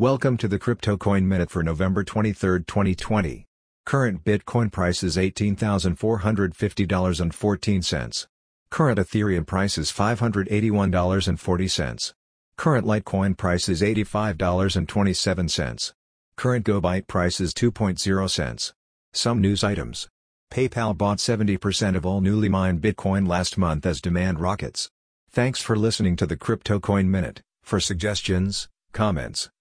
Welcome to the Crypto Coin Minute for November 23, 2020. Current Bitcoin price is $18,450.14. Current Ethereum price is $581.40. Current Litecoin price is $85.27. Current GoByte price is 2.0 cents. Some news items. PayPal bought 70% of all newly mined Bitcoin last month as demand rockets. Thanks for listening to the Crypto Coin Minute. For suggestions, comments,